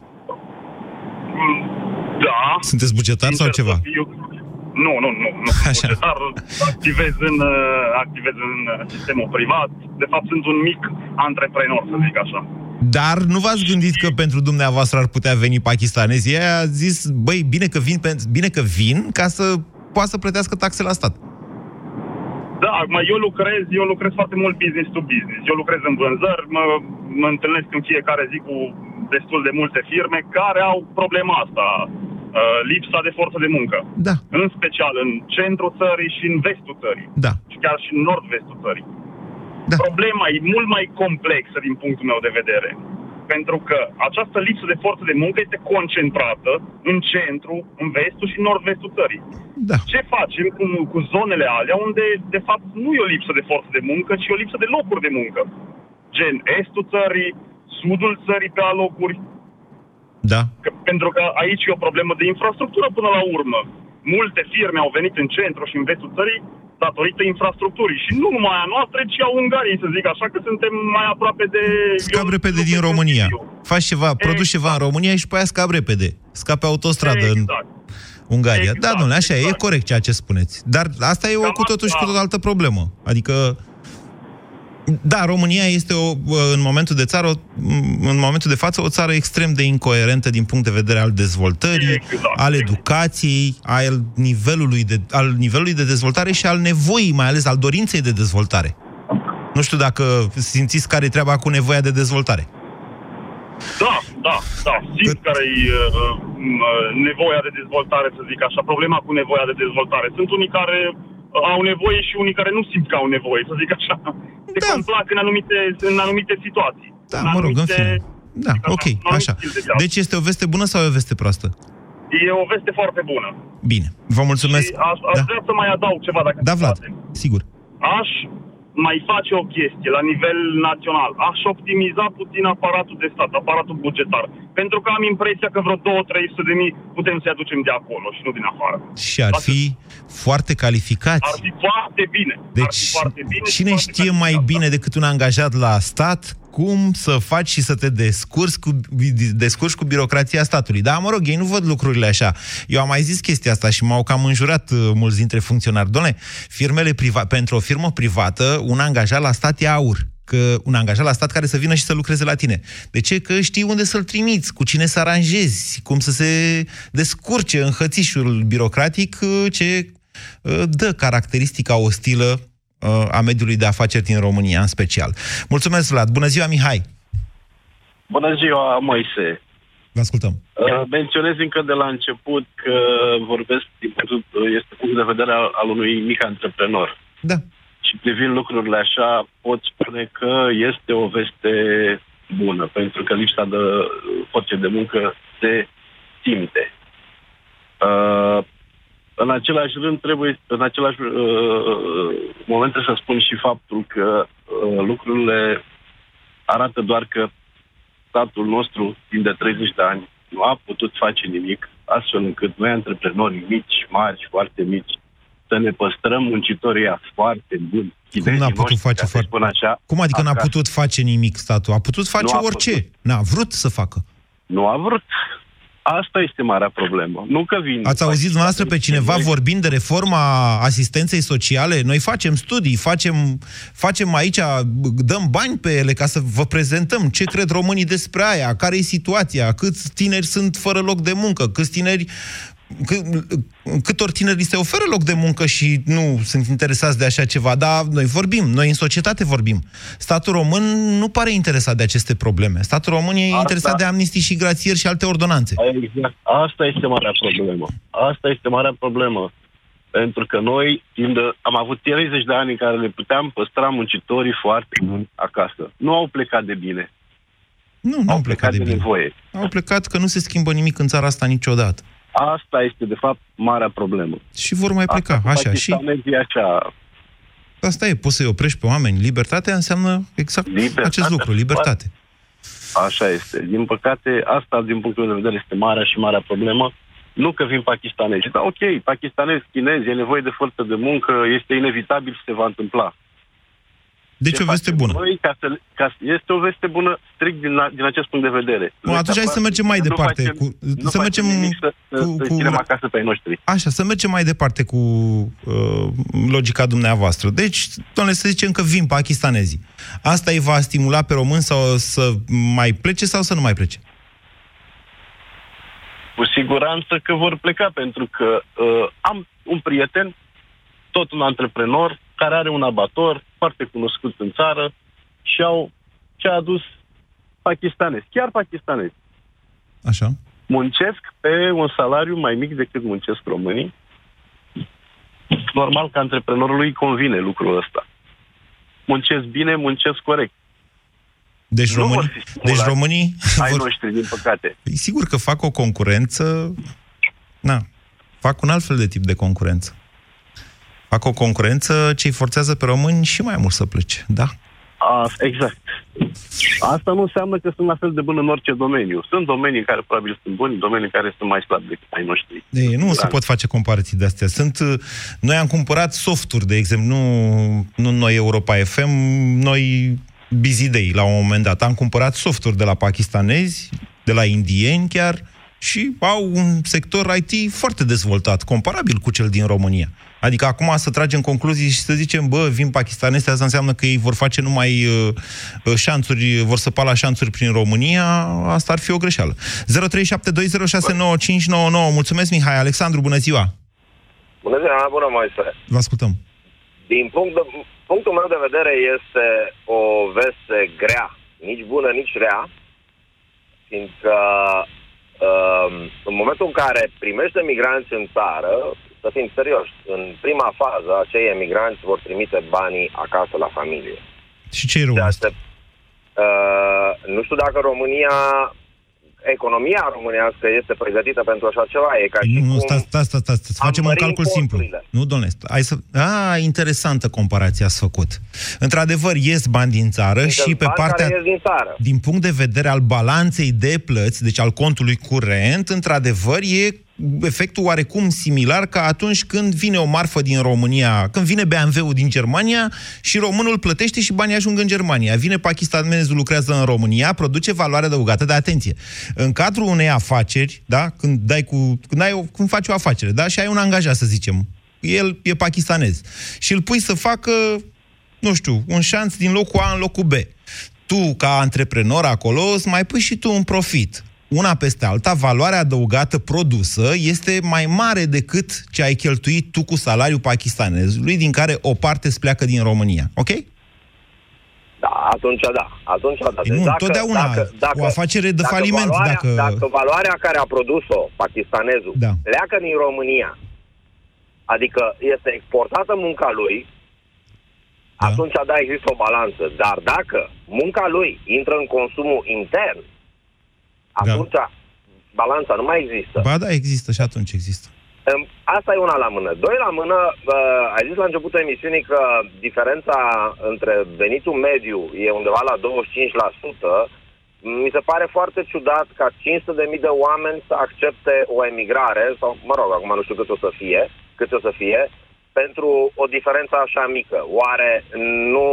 da...
Sunteți bugetar sau ceva?
Eu, nu, nu, nu, nu sunt bugetar, activez în, uh, activez în uh, sistemul privat. De fapt, sunt un mic antreprenor, să zic așa.
Dar nu v-ați gândit că pentru dumneavoastră ar putea veni pakistanezii? Ei a zis, băi, bine că vin, pen- bine că vin ca să poată să plătească taxe la stat.
Da, acum eu lucrez, eu lucrez foarte mult business to business. Eu lucrez în vânzări, mă, mă întâlnesc în fiecare zi cu destul de multe firme care au problema asta, uh, lipsa de forță de muncă.
Da.
În special în centrul țării și în vestul țării.
Da.
Și chiar și în nord-vestul țării. Da. Problema e mult mai complexă din punctul meu de vedere. Pentru că această lipsă de forță de muncă este concentrată în centru, în vestul și în nord-vestul țării.
Da.
Ce facem cu, cu zonele alea unde, de fapt, nu e o lipsă de forță de muncă, ci o lipsă de locuri de muncă? Gen estul țării, sudul țării pe alocuri.
Da.
Că, pentru că aici e o problemă de infrastructură până la urmă. Multe firme au venit în centru și în vestul țării datorită infrastructurii. Și nu numai a noastră, ci a Ungariei, să zic așa, că suntem mai aproape de...
Scap repede din România. Faci ceva, produci ceva în România și pe aia scap repede. Scape autostradă.
Exact.
Ungaria.
Exact,
da, domnule, așa e,
exact.
e corect ceea ce spuneți. Dar asta e o,
Cam
cu totul și cu
asta.
tot altă problemă. Adică, da, România este o, în momentul de țară, o- în momentul de față, o țară extrem de incoerentă din punct de vedere al dezvoltării,
Exact.
al educației, al nivelului, de, al nivelului de dezvoltare și al nevoii, mai ales al dorinței de dezvoltare. Nu știu dacă simțiți care e treaba cu nevoia de dezvoltare.
Da, da, da. Simt care e uh, uh, nevoia de dezvoltare, să zic așa. Problema cu nevoia de dezvoltare. Sunt unii care uh, au nevoie și unii care nu simt că au nevoie, să zic așa. Se
Da.
complac în anumite, în anumite situații.
Da,
în
mă rog, în
anumite-
fine. Da,
zic
ok,
în anumite
așa.
stil de viață.
Deci este o veste bună sau e o veste proastă?
E o veste foarte bună.
Bine, vă mulțumesc.
Și aș, aș
Da,
vrea să mai adaug ceva, dacă
da
se
Vlad,
poate.
sigur.
Aș mai face o chestie la nivel național. Aș optimiza puțin aparatul de stat, aparatul bugetar. Pentru că am impresia că vreo 2-300 de mii putem să-i aducem de acolo și nu din afară.
Și ar fi foarte calificați.
Ar fi foarte bine. ar
Deci,
fi foarte bine și
cine
foarte
știe mai bine decât un angajat la stat cum să faci și să te descurci cu, descurci cu birocrația statului. Da, mă rog, ei nu văd lucrurile așa. Eu am mai zis chestia asta și m-au cam înjurat uh, mulți dintre funcționari. Doamne, firmele priva- pentru o firmă privată, un angajat la stat e aur că un angajat la stat care să vină și să lucreze la tine. De ce? Că știi unde să-l trimiți, cu cine să aranjezi, cum să se descurce în hățișul birocratic uh, ce uh, dă caracteristica ostilă uh, a mediului de afaceri din România, în special. Mulțumesc, Vlad. Bună ziua, Mihai.
Bună ziua, Moise.
Vă ascultăm.
Uh, menționez încă de la început că vorbesc din punctul, este punct de vedere al, al unui mic antreprenor.
Da.
Și privind lucrurile așa, pot spune că este o veste bună, pentru că lipsa de forțe de muncă se simte. Uh, în același rând, trebuie, în același uh, moment trebuie să spun și faptul că uh, lucrurile arată doar că statul nostru, timp de 30 de ani, nu a putut face nimic, astfel încât noi, antreprenorii mici, mari, foarte mici, să ne păstrăm muncitorii ăia foarte buni.
Cum n-a putut face foarte...
Spun așa,
Cum adică n-a
acasă.
putut face nimic statul? A putut face
Nu a
orice.
putut.
N-a vrut să facă.
Nu a vrut. Asta este marea problemă. Nu că vin...
Ați auzit dumneavoastră pe cineva vorbind de reforma asistenței sociale? Noi facem studii, facem, facem aici, dăm bani pe ele ca să vă prezentăm ce cred românii despre aia, care e situația, câți tineri sunt fără loc de muncă, câți tineri cât, câtor tineri li se oferă loc de muncă și nu sunt interesați de așa ceva, dar noi vorbim, noi în societate vorbim. Statul român nu pare interesat de aceste probleme. Statul român e
Asta-
interesat de amnistii și grațieri și alte ordonanțe.
Exact. Asta este marea problemă. Asta este marea problemă. Pentru că noi timp de, am avut 30 de ani în care le puteam păstra muncitorii foarte buni acasă. Nu au plecat de bine.
Nu, nu au plecat de bine.
nevoie.
Au plecat că nu se schimbă nimic în țara asta niciodată.
Asta este, de fapt, marea problemă.
Și vor mai pleca,
Asta cu
așa. Și
pakistanezii așa,
asta e, poți să-i oprești pe oameni. Libertatea înseamnă exact
Libertatea,
acest lucru, libertate.
Așa este. Din păcate, asta, din punctul meu de vedere, este marea și marea problemă. Nu că vin pakistanezi. Da, ok, pakistanezi, chinezi, e nevoie de forță de muncă, este inevitabil și se va întâmpla.
Deci
Ce
o veste
facem
bună.
Noi, ca să, ca, este o veste bună strict din, din acest punct de vedere.
Bun, atunci hai să mergem mai
Nu
departe.
facem-
cu,
nu
să
facem
mergem
nimic să, să,
cu,
să
cu,
ținem acasă pe ai noștri.
Așa, să mergem mai departe cu uh, logica dumneavoastră. Deci, doamne, să zicem că vin pakistanezii. Asta îi va stimula pe român sau să mai plece sau să nu mai plece?
Cu siguranță că vor pleca, pentru că uh, am un prieten, tot un antreprenor, care are un abator foarte cunoscut în țară și au ce a adus pakistanezi, chiar pakistanezi.
Așa.
Muncesc pe un salariu mai mic decât muncesc românii. Normal că antreprenorului îi convine lucrul ăsta. Muncesc bine, muncesc corect.
Deci,
Nu vor
românii,
fi stimulați
deci românii
Ai
vor,
noștri, din păcate.
Păi, Sigur că fac o concurență, na, fac un alt fel de tip de concurență. Fac o concurență ce îi forțează pe români și mai mult să plece, da?
A, exact. Asta nu înseamnă că sunt la fel de bun în orice domeniu. Sunt domenii în care probabil sunt buni, domenii în care sunt mai slabi decât ai noștri.
Ei, nu se
Da.
pot face comparații de astea. Sunt, uh, noi am cumpărat softuri, de exemplu, nu, nu noi Europa FM, noi Busy Day, la un moment dat. Am cumpărat softuri de la pakistanezi, de la indieni chiar, și au un sector IT foarte dezvoltat, comparabil cu cel din România. Adică acum să tragem concluzii și să zicem, bă, vin pakistanezi, asta înseamnă că ei vor face numai uh, uh șanțuri, vor săpa la șanțuri prin România, asta ar fi o greșeală. 0372069599. Mulțumesc, Mihai. Alexandru, bună ziua!
Bună ziua, bună, Moise.
Vă ascultăm.
Din punct de, punctul meu de vedere este o veste grea, nici bună, nici rea, fiindcă uh, în momentul în care primește migranți în țară, să fim serioși, în prima fază acei emigranți vor trimite banii acasă la familie.
Și ce e rău?
Uh, nu știu dacă România economia românească este pregătită pentru așa ceva. E ca și
nu,
cum
stai, stai, stai, stai, stai, să facem un calcul simplu. Nu, domnule, hai să... A, interesantă comparație ați făcut. Într-adevăr, ies bani din țară
Sunt
și pe partea...
din, țară.
din punct de vedere al balanței de plăți, deci al contului curent, într-adevăr, e efectul oarecum similar ca atunci când vine o marfă din România, când vine BMW-ul din Germania și românul plătește și banii ajung în Germania. Vine pakistanezul, lucrează în România, produce valoare adăugată de atenție. În cadrul unei afaceri, da, când, dai cu, când, ai o, când faci o afacere, da, și ai un angajat, să zicem, el e pakistanez, și îl pui să facă, nu știu, un șanț din locul A în locul B. Tu, ca antreprenor acolo, îți mai pui și tu un profit una peste alta, valoarea adăugată produsă este mai mare decât ce ai cheltuit tu cu salariul pakistanezului, din care o parte îți pleacă din România. Ok?
Da, atunci da. Atunci da.
Deci nu, dacă, totdeauna dacă, dacă, o afacere de
dacă
faliment.
Valoarea,
dacă...
dacă valoarea care a produs-o pakistanezul
da.
pleacă din România, adică este exportată munca lui, da. atunci da, există o balanță. Dar dacă munca lui intră în consumul intern, atunci da. balanța nu mai există.
Ba da, există și atunci există.
Asta e una la mână. Doi la mână, uh, ai zis la începutul emisiunii că diferența între venitul mediu e undeva la 25%. Mi se pare foarte ciudat ca 500.000 de oameni să accepte o emigrare, sau, mă rog, acum nu știu cât o să fie, cât o să fie, pentru o diferență așa mică. Oare nu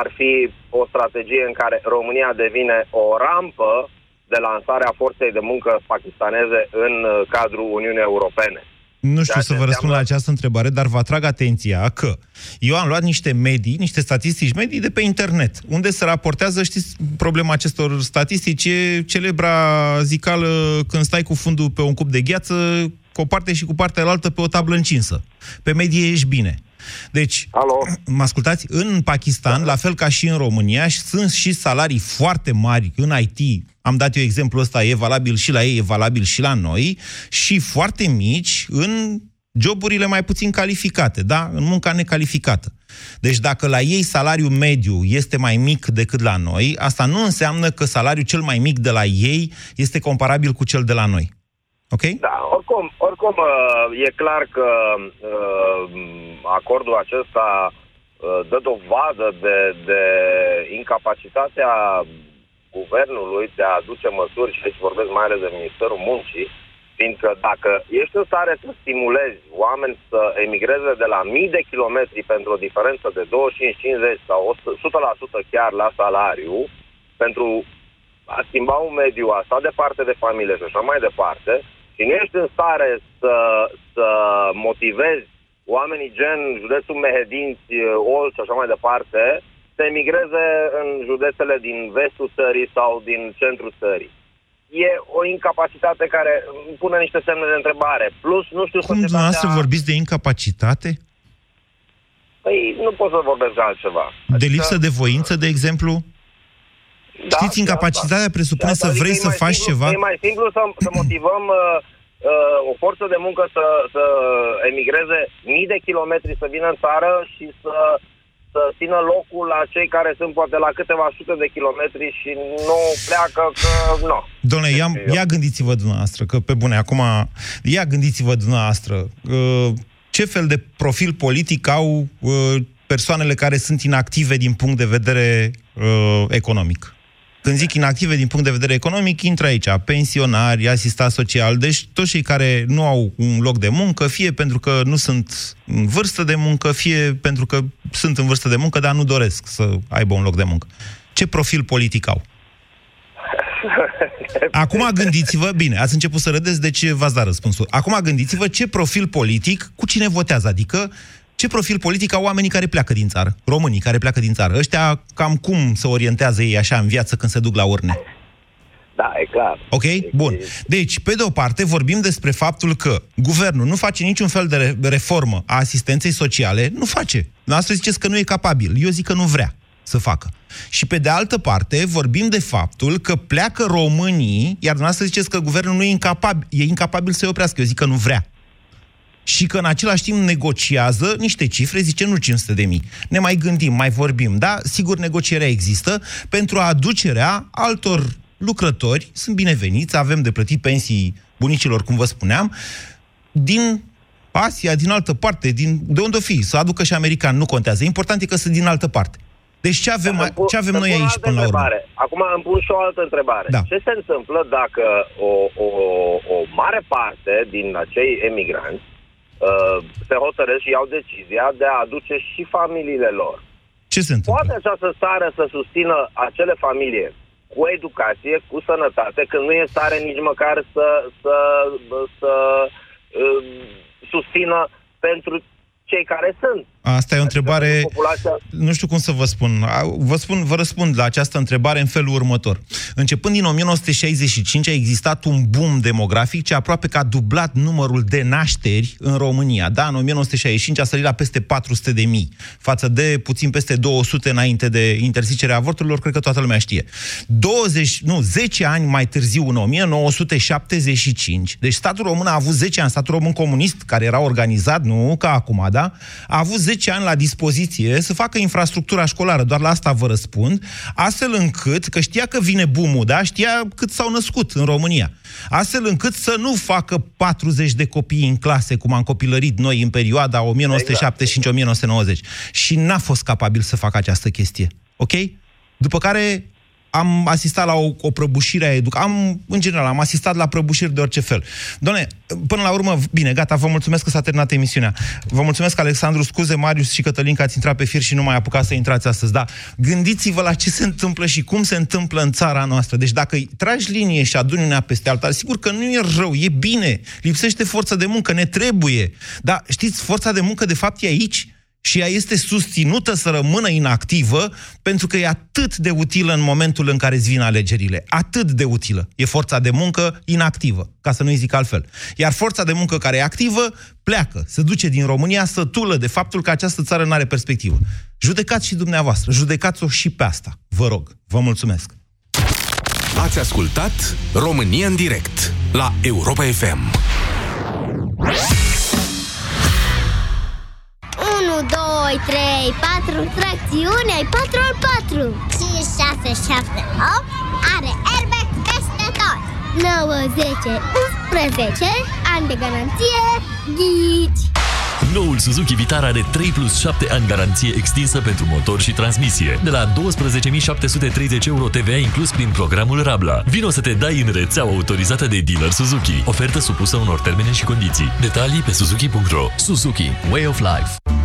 ar fi o strategie în care România devine o rampă de lansarea forței de muncă pakistaneze în uh, cadrul Uniunii Europene.
Nu știu să vă răspund la această întrebare, dar vă atrag atenția că eu am luat niște medii, niște statistici medii de pe internet, unde se raportează, știți, problema acestor statistici e celebra zicală când stai cu fundul pe un cup de gheață, cu o parte și cu partea altă pe o tablă încinsă. Pe medie ești bine. Deci,
Alo?
mă ascultați, în Pakistan, la fel ca și în România, sunt și salarii foarte mari în IT. Am dat eu exemplul ăsta, e valabil și la ei, e valabil și la noi, și foarte mici în joburile mai puțin calificate, da? În munca necalificată. Deci dacă la ei salariul mediu este mai mic decât la noi, asta nu înseamnă că salariul cel mai mic de la ei este comparabil cu cel de la noi. Ok?
Da, oricum, oricum uh, e clar că uh, acordul acesta uh, dă dovadă de, de incapacitatea guvernului de a aduce măsuri, și aici vorbesc mai ales de Ministerul Muncii, fiindcă dacă ești în stare să stimulezi oameni să emigreze de la mii de kilometri pentru o diferență de 25-50 sau 100% chiar la salariu, pentru a schimba un mediu, a sta departe de familie și așa mai departe, și nu ești în stare să, să motivezi oamenii gen județul Mehedinți, Olș și așa mai departe, să emigreze în județele din vestul țării sau din centrul țării. E o incapacitate care pune niște semne de întrebare. Plus, nu știu...
Cum dumneavoastră vorbiți de incapacitate?
Păi, nu pot să vorbesc de altceva.
Adică... De lipsă de voință, de exemplu? Da, Știți, incapacitatea da. presupune să adică vrei să faci
simplu,
ceva?
E mai simplu să, să motivăm uh, uh, o forță de muncă să, să emigreze mii de kilometri să vină în țară și să să țină locul la cei care sunt poate la câteva sute de kilometri și nu pleacă că nu.
Domnule, ia, ia gândiți-vă dumneavoastră, că pe bune, acum, ia gândiți-vă dumneavoastră, uh, ce fel de profil politic au uh, persoanele care sunt inactive din punct de vedere uh, economic? Când zic inactive din punct de vedere economic, intră aici pensionari, asistat social, deci toți cei care nu au un loc de muncă, fie pentru că nu sunt în vârstă de muncă, fie pentru că sunt în vârstă de muncă, dar nu doresc să aibă un loc de muncă. Ce profil politic au? Acum gândiți-vă, bine, ați început să râdeți, deci v-ați dat răspunsul. Acum gândiți-vă ce profil politic, cu cine votează, adică ce profil politic au oamenii care pleacă din țară, românii care pleacă din țară. Ăștia cam cum se orientează ei așa în viață când se duc la urne?
Da, e clar.
Ok? Bun. Deci, pe de o parte, vorbim despre faptul că guvernul nu face niciun fel de re- reformă a asistenței sociale, nu face. Noastră ziceți că nu e capabil. Eu zic că nu vrea să facă. Și pe de altă parte, vorbim de faptul că pleacă românii, iar noastră ziceți că guvernul nu e incapabil, e incapabil să-i oprească. Eu zic că nu vrea și că în același timp negociază niște cifre, zice nu 500 de mii. Ne mai gândim, mai vorbim, da? Sigur, negocierea există pentru aducerea altor lucrători, sunt bineveniți, avem de plătit pensii bunicilor, cum vă spuneam, din Asia, din altă parte, din, de unde o fi, să aducă și american, nu contează. Important e că sunt din altă parte. Deci ce avem,
Îmi pun-
ce avem
îmi
noi
pun o
aici
altă
până la urmă?
întrebare. Acum îmi pun și o altă întrebare.
Da.
Ce se întâmplă dacă o, o, o mare parte din acei emigranți uh, se hotărăsc și iau decizia de a aduce și familiile lor?
Ce se întâmplă?
Poate această țară să susțină acele familii cu educație, cu sănătate, când nu e în stare nici măcar să, să, să uh, susțină pentru cei care sunt.
Asta e o întrebare,
Populația
nu știu cum să vă spun. A, Vă, spun, vă răspund la această întrebare în felul următor. Începând din 1965 a existat un boom demografic ce aproape că a dublat numărul de nașteri în România. Da, în 1965 a sărit la peste 400 de mii, față de puțin peste 200 înainte de interzicerea avorturilor, cred că toată lumea știe. 20, nu, 10 ani mai târziu, în 1975, deci statul român a avut 10 ani, statul român comunist, care era organizat, nu ca acum, da? A avut 10 ani la dispoziție să facă infrastructura școlară, doar la asta vă răspund, astfel încât, că știa că vine boom da? Știa cât s-au născut în România. Astfel încât să nu facă 40 de copii în clase, cum am copilărit noi în perioada 1975-1990. Și n-a fost capabil să facă această chestie. Ok? După care am asistat la o, o prăbușire a educ. Am, în general, am asistat la prăbușiri de orice fel. Doamne, până la urmă, bine, gata, vă mulțumesc că s-a terminat emisiunea. Vă mulțumesc, Alexandru, scuze, Marius și Cătălin, că ați intrat pe fir și nu mai apucat să intrați astăzi. Da, gândiți-vă la ce se întâmplă și cum se întâmplă în țara noastră. Deci dacă îi tragi linie și aduni una peste alta, sigur că nu e rău, e bine. Lipsește forță de muncă, ne trebuie. Dar știți, forța de muncă, de fapt, e aici și ea este susținută să rămână inactivă pentru că e atât de utilă în momentul în care îți vin alegerile. Atât de utilă. E forța de muncă inactivă, ca să nu-i zic altfel. Iar forța de muncă care e activă pleacă, se duce din România sătulă de faptul că această țară nu are perspectivă. Judecați și dumneavoastră, judecați-o și pe asta. Vă rog, vă mulțumesc.
Ați ascultat România în direct la Europa FM.
2, 3, 4, tracțiune, ai 4 al 4 5, 6, 7, 8 Are airbag peste tot 9, 10, 11 Ani de garanție Ghici
Noul Suzuki Vitara are 3 plus 7 ani garanție extinsă pentru motor și transmisie. De la 12.730 euro TVA inclus prin programul Rabla. Vino să te dai în rețeaua autorizată de dealer Suzuki. Ofertă supusă unor termene și condiții. Detalii pe suzuki.ro Suzuki. Way of Life.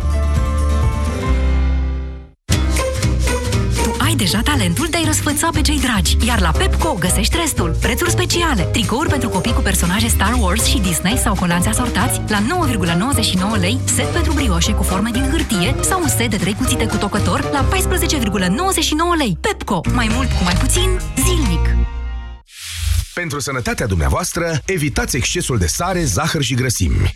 Deja talentul de a-i răsfăța pe cei dragi, iar la Pepco găsești restul. Prețuri speciale. Tricouri pentru copii cu personaje Star Wars și Disney sau colanți asortați la 9,99 lei, set pentru brioșe cu forme din hârtie sau un set de trei cuțite cu tocător la 14,99 lei. Pepco. Mai mult cu mai puțin, zilnic.
Pentru sănătatea dumneavoastră, evitați excesul de sare, zahăr și grăsimi.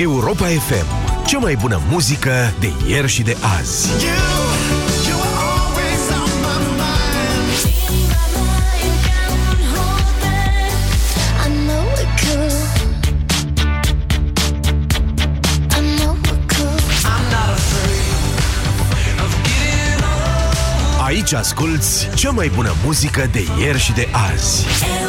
Europa FM. Cea mai bună muzică de ieri și de azi.
I know we're cool. I know we're cool. I'm not
Aici asculți cea mai bună muzică de ieri și de azi.
afraid.